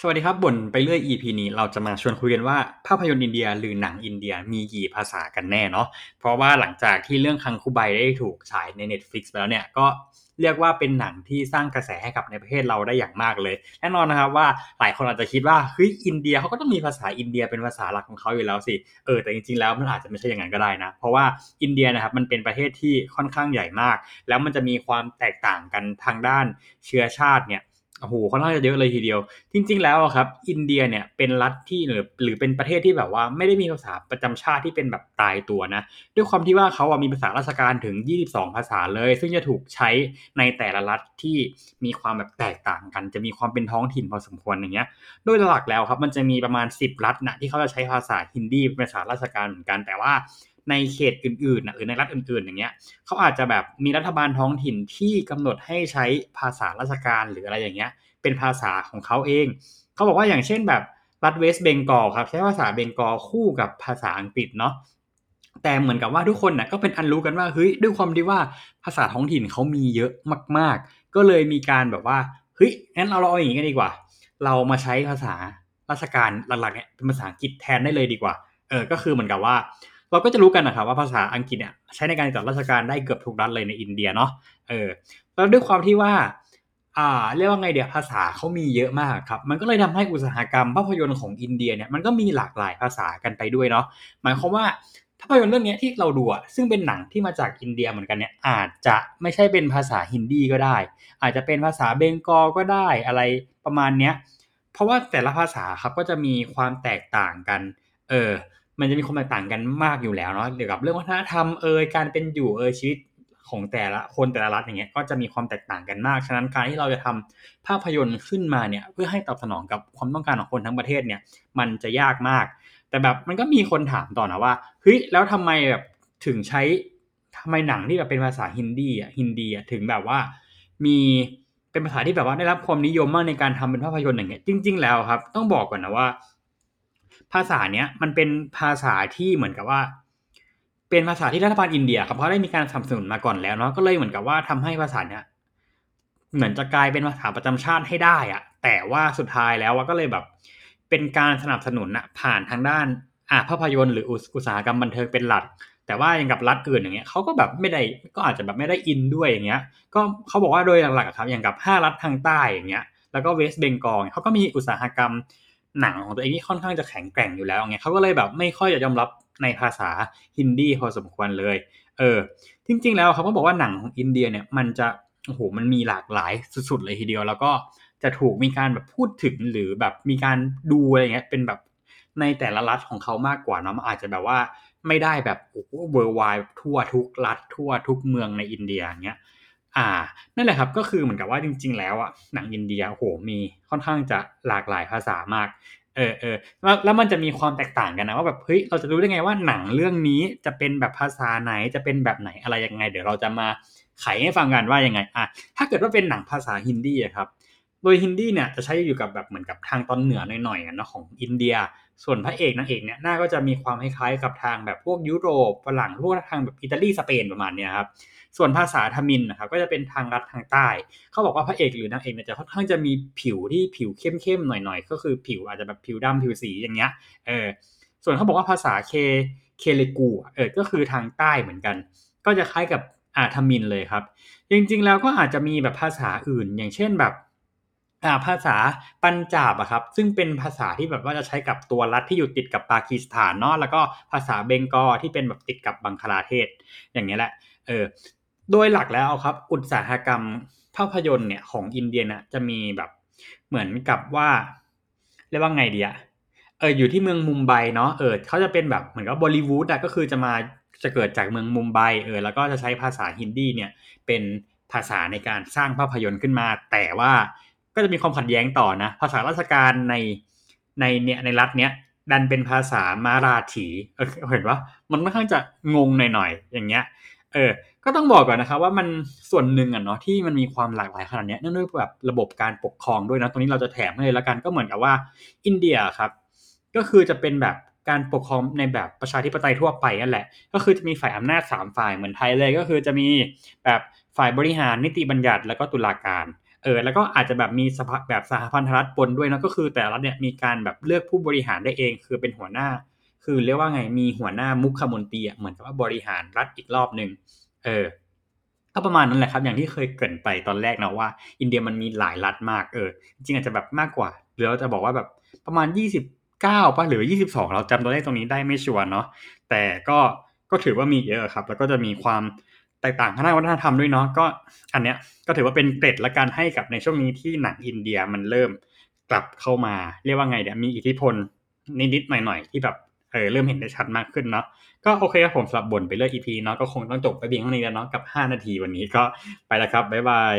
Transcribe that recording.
สวัสดีครับบ่นไปเรื่อย EP นี้เราจะมาชวนคุยกันว่าภาพยนตร์อินเดียหรือหนังอินเดียมีกี่ภาษากันแน่เนาะเพราะว่าหลังจากที่เรื่องคังคูไบได้ถูกฉายใน Netflix ไปแล้วเนี่ยก็เรียกว่าเป็นหนังที่สร้างกระแสให้กับในประเทศเราได้อย่างมากเลย แน่นอนนะครับว่าหลายคนอาจจะคิดว่าเฮ้ยอินเดียเขาก็ต้องมีภาษาอินเดียเป็นภาษาหลักของเขาอยู่แล้วสิเออแต่จริงๆแล้วมันอาจจะไม่ใช่อย่างนั้นก็ได้นะ เพราะว่าอินเดียนะครับมันเป็นประเทศที่ค่อนข้างใหญ่มาก แล้วมันจะมีความแตกต่างกันทางด้านเชื้อชาติเนี่ย โอ้โหค่อนข้างจะเยอะเลยทีเดียว จริง ๆ แล้วครับ อินเดียเนี่ยเป็นรัฐที่หรือหรือเป็นประเทศที่แบบว่าไม่ได้มีภาษาประจำชาติที่เป็นแบบตายตัวนะ ด้วยความที่ว่าเขาอะมีภาษาราชการถึง 22 ภาษาเลย ซึ่งจะถูกใช้ในแต่ละรัฐที่มีความแบบแตกต่างกัน จะมีความเป็นท้องถิ่นพอสมควรอย่างเงี้ยโดยหลักแล้วครับมันจะมีประมาณ 10 รัฐนะที่เขาจะใช้ภาษาฮินดีเป็นภาษาราชการเหมือนกันแต่ว่า ในเขตอื่นๆนะหรือในรัฐอื่นๆอย่างเงี้ยเขาอาจจะแบบมีรัฐบาลท้องถิ่นที่กำหนดให้ใช้ภาษาราชการหรืออะไรอย่างเงี้ย เป็นภาษาของเขาเอง เขาบอกว่าอย่างเช่นแบบรัฐเวสเบงกอลครับใช้ภาษาเบงกอลคู่กับภาษาอังกฤษเนาะแต่เหมือนกับว่าทุกคนน่ะก็เป็นอันรู้กันว่าเฮ้ยด้วยความที่ว่าภาษาท้องถิ่นเขามีเยอะมาก ๆ ก็เลยมีการแบบว่าเฮ้ยงั้นเราเราเอาอย่างนี้กันดีกว่า เรามาใช้ภาษาราชการหลักๆเนี่ยเป็นภาษาอังกฤษแทนได้เลยดีกว่า เออ ก็คือเหมือนกับว่า เราก็จะรู้กันนะครับว่าภาษาอังกฤษเนี่ยใช้ในการจัดราชการได้เกือบทุกรัฐเลยในอินเดียเนาะเออแล้วด้วยความที่ว่าอ่าเรียกว่าไงเดี๋ยวภาษาเขามีเยอะมากครับ มันก็เลยทำให้อุตสาหกรรมภาพยนตร์ของอินเดียเนี่ยมันก็มีหลากหลายภาษากันไปด้วยเนาะหมายความว่าภาพยนตร์เรื่องนี้ที่เราดูอะซึ่งเป็นหนังที่มาจากอินเดียเหมือนกันเนี่ยอาจจะไม่ใช่เป็นภาษาฮินดีก็ได้ อาจจะเป็นภาษาเบงกอลก็ได้อะไรประมาณเนี้ยเพราะว่าแต่ละภาษาครับก็จะมีความแตกต่างกันเออ มันจะมีความแตกต่างกันมากอยู่แล้วเนาะเกี่ยวกับเรื่องวัฒนธรรมเอ่ยการเป็นอยู่เอ่ยชีวิตของแต่ละคนแต่ละรัฐอย่างเงี้ยก็จะมีความแตกต่างกันมาก ฉะนั้นการที่เราจะทำภาพยนตร์ขึ้นมาเนี่ย เพื่อให้ตอบสนองกับความต้องการของคนทั้งประเทศเนี่ย มันจะยากมาก แต่แบบมันก็มีคนถามต่อนะว่าเฮ้ยแล้วทำไมแบบถึงใช้ทำไมหนังที่แบบเป็นภาษาฮินดีอะฮินดีอะถึงแบบว่ามีเป็นภาษาที่แบบว่าได้รับความนิยมมากในการทำเป็นภาพยนตร์อย่างเงี้ยจริง ๆ แล้วครับ ต้องบอกก่อนนะว่า ภาษาเนี้ยมันเป็นภาษาที่เหมือนกับว่า เป็นภาษาที่รัฐบาลอินเดียครับเขาได้มีการสนับสนุนมาก่อนแล้วเนาะก็เลยเหมือนกับว่าทำให้ภาษาเนี้ยเหมือนจะกลายเป็นภาษาประจำชาติให้ได้อะแต่ว่าสุดท้ายแล้วก็เลยแบบ เป็นการสนับสนุนอะผ่านทางด้านอ่าภาพยนตร์หรืออุตสาหกรรมบันเทิงเป็นหลัก แต่ว่าอย่างกับรัฐอื่นอย่างเงี้ยเขาก็แบบไม่ได้ก็อาจจะแบบไม่ได้อินด้วยอย่างเงี้ย ก็เขาบอกว่าโดยหลักๆครับอย่างกับ 5 รัฐทางใต้อย่างเงี้ยแล้วก็เวสต์เบงกอลเขาก็มีอุตสาหกรรม หนังของตัวเองที่ค่อนข้างจะแข็งแกร่งอยู่แล้วเงี้ยเขาก็เลยแบบไม่ค่อยจะยอมรับในภาษาฮินดีพอสมควรเลย เออ จริง ๆ แล้วเขาก็บอกว่าหนังของอินเดียเนี่ยมันจะโอ้โหมันมีหลากหลายสุดๆเลยทีเดียว แล้วก็จะถูกมีการแบบพูดถึงหรือแบบมีการดูอะไรเงี้ยเป็นแบบในแต่ละรัฐของเขามากกว่าเนาะอาจจะแบบว่าไม่ได้แบบโอ้โหเวอร์ไวทั่วทุกรัฐทั่วทุกเมืองในอินเดียอย่างเงี้ย อ่า นั่นแหละครับก็คือเหมือนกับว่าจริง ๆ แล้วอะหนังอินเดียโหมีค่อนข้างจะหลากหลายภาษามากเออเออแล้วแล้วมันจะมีความแตกต่างกันนะว่าแบบเฮ้ยเราจะรู้ได้ไงว่าหนังเรื่องนี้จะเป็นแบบภาษาไหนจะเป็นแบบไหนอะไรยังไง เดี๋ยวเราจะมาไขให้ฟังกันว่ายังไงอะถ้าเกิดว่าเป็นหนังภาษาฮินดีอะครับโดยฮินดีเนี่ยจะใช้อยู่กับแบบเหมือนกับทางตอนเหนือหน่อยๆนะของอินเดีย ส่วนพระเอกนางเอกเนี่ยหน้าก็จะมีความคล้ายๆกับทางแบบพวกยุโรปฝรั่งพวกทางแบบอิตาลีสเปนประมาณนี้ครับส่วนภาษาทมิฬนะครับก็จะเป็นทางรัฐทางใต้ เขาบอกว่าพระเอกหรือนางเอกเนี่ยจะค่อนข้างจะมีผิวที่ผิวเข้มๆหน่อยๆ ก็คือผิวอาจจะแบบผิวดำผิวสีอย่างเงี้ยเออส่วนเขาบอกว่าภาษาเตเตลูกูเออก็คือทางใต้เหมือนกัน ก็จะคล้ายกับอาทมินเลยครับ จริงๆแล้วก็อาจจะมีแบบภาษาอื่น อย่างเช่นแบบ อ่าภาษาปัญจาบอะครับซึ่งเป็นภาษาที่แบบว่าจะใช้กับตัวรัฐที่อยู่ติดกับปากีสถานเนาะแล้วก็ภาษาเบงกอที่เป็นแบบติดกับบังคลาเทศ อย่างเงี้ยแหละเออโดยหลักแล้วครับ อุตสาหกรรมภาพยนตร์เนี่ยของอินเดียนะจะมีแบบเหมือนกับว่าเรียกว่าไงดีอะเอออยู่ที่เมืองมุมไบเนาะเออเขาจะเป็นแบบเหมือนกับบอลิวูดอะก็คือจะมาจะเกิดจากเมืองมุมไบเออแล้วก็จะใช้ภาษาฮินดีเนี่ยเป็นภาษาในการสร้างภาพยนตร์ขึ้นมา แต่ว่า ก็จะมีความขัดแย้งต่อนะ ภาษาราชการในในเนี่ยในรัฐเนี้ยดันเป็นภาษามาราถีเห็นว่ามันค่อนข้างจะงงหน่อยๆอย่างเงี้ย เออ ก็ต้องบอกก่อนนะครับว่ามันส่วนหนึ่งอะเนาะที่มันมีความหลากหลายขนาดนี้เนื่องด้วยแบบระบบการปกครองด้วยนะตรงนี้เราจะแถมให้เลยละกันก็เหมือนกับว่าอินเดียครับ ก็คือจะเป็นแบบการปกครองในแบบประชาธิปไตยทั่วไปนั่นแหละ ก็คือจะมีฝ่ายอำนาจ3ฝ่ายเหมือนไทยเลยก็คือจะมีแบบฝ่ายบริหารนิติบัญญัติแล้วก็ตุลาการ เออแล้วก็อาจจะแบบมีสภาแบบสหพันธรัฐปนด้วยนะก็คือ แต่ละรัฐเนี่ยมีการแบบเลือกผู้บริหารได้เอง คือเป็นหัวหน้า คือเรียกว่าไงมีหัวหน้ามุขมนตรีอะเหมือนกับว่าบริหารรัฐอีกรอบหนึ่งเออก็ประมาณนั้นแหละครับ อย่างที่เคยเกริ่นไปตอนแรกนะว่า อินเดียมันมีหลายรัฐมากเออจริงอาจจะแบบมากกว่าหรือเราจะบอกว่าแบบประมาณยี่สิบเก้าป่ะหรือยี่สิบสองเราจำตัวเลขตรงนี้ได้ไม่ชัวร์เนาะแต่ก็ก็ถือว่ามีเยอะครับ แล้วก็จะมีความ ตกต่างทางด้านวัฒนธรรมด้วยเนาะก็อันเนี้ยก็ถือว่าเป็นเกร็ดละกันให้กับในช่วงนี้ที่หนังอินเดียมันเริ่มกลับเข้ามา เรียกว่าไงเดี๋ยวมีอิทธิพลนิดๆหน่อยๆที่แบบเออเริ่มเห็นได้ชัดมากขึ้นเนาะก็โอเคครับผมสำหรับบ่นไปเรื่อย EP เนาะก็คงต้องจบไปเพียงเท่านี้แล้วเนาะกับ 5 นาทีวันนี้ก็ไปแล้วครับบ๊ายบาย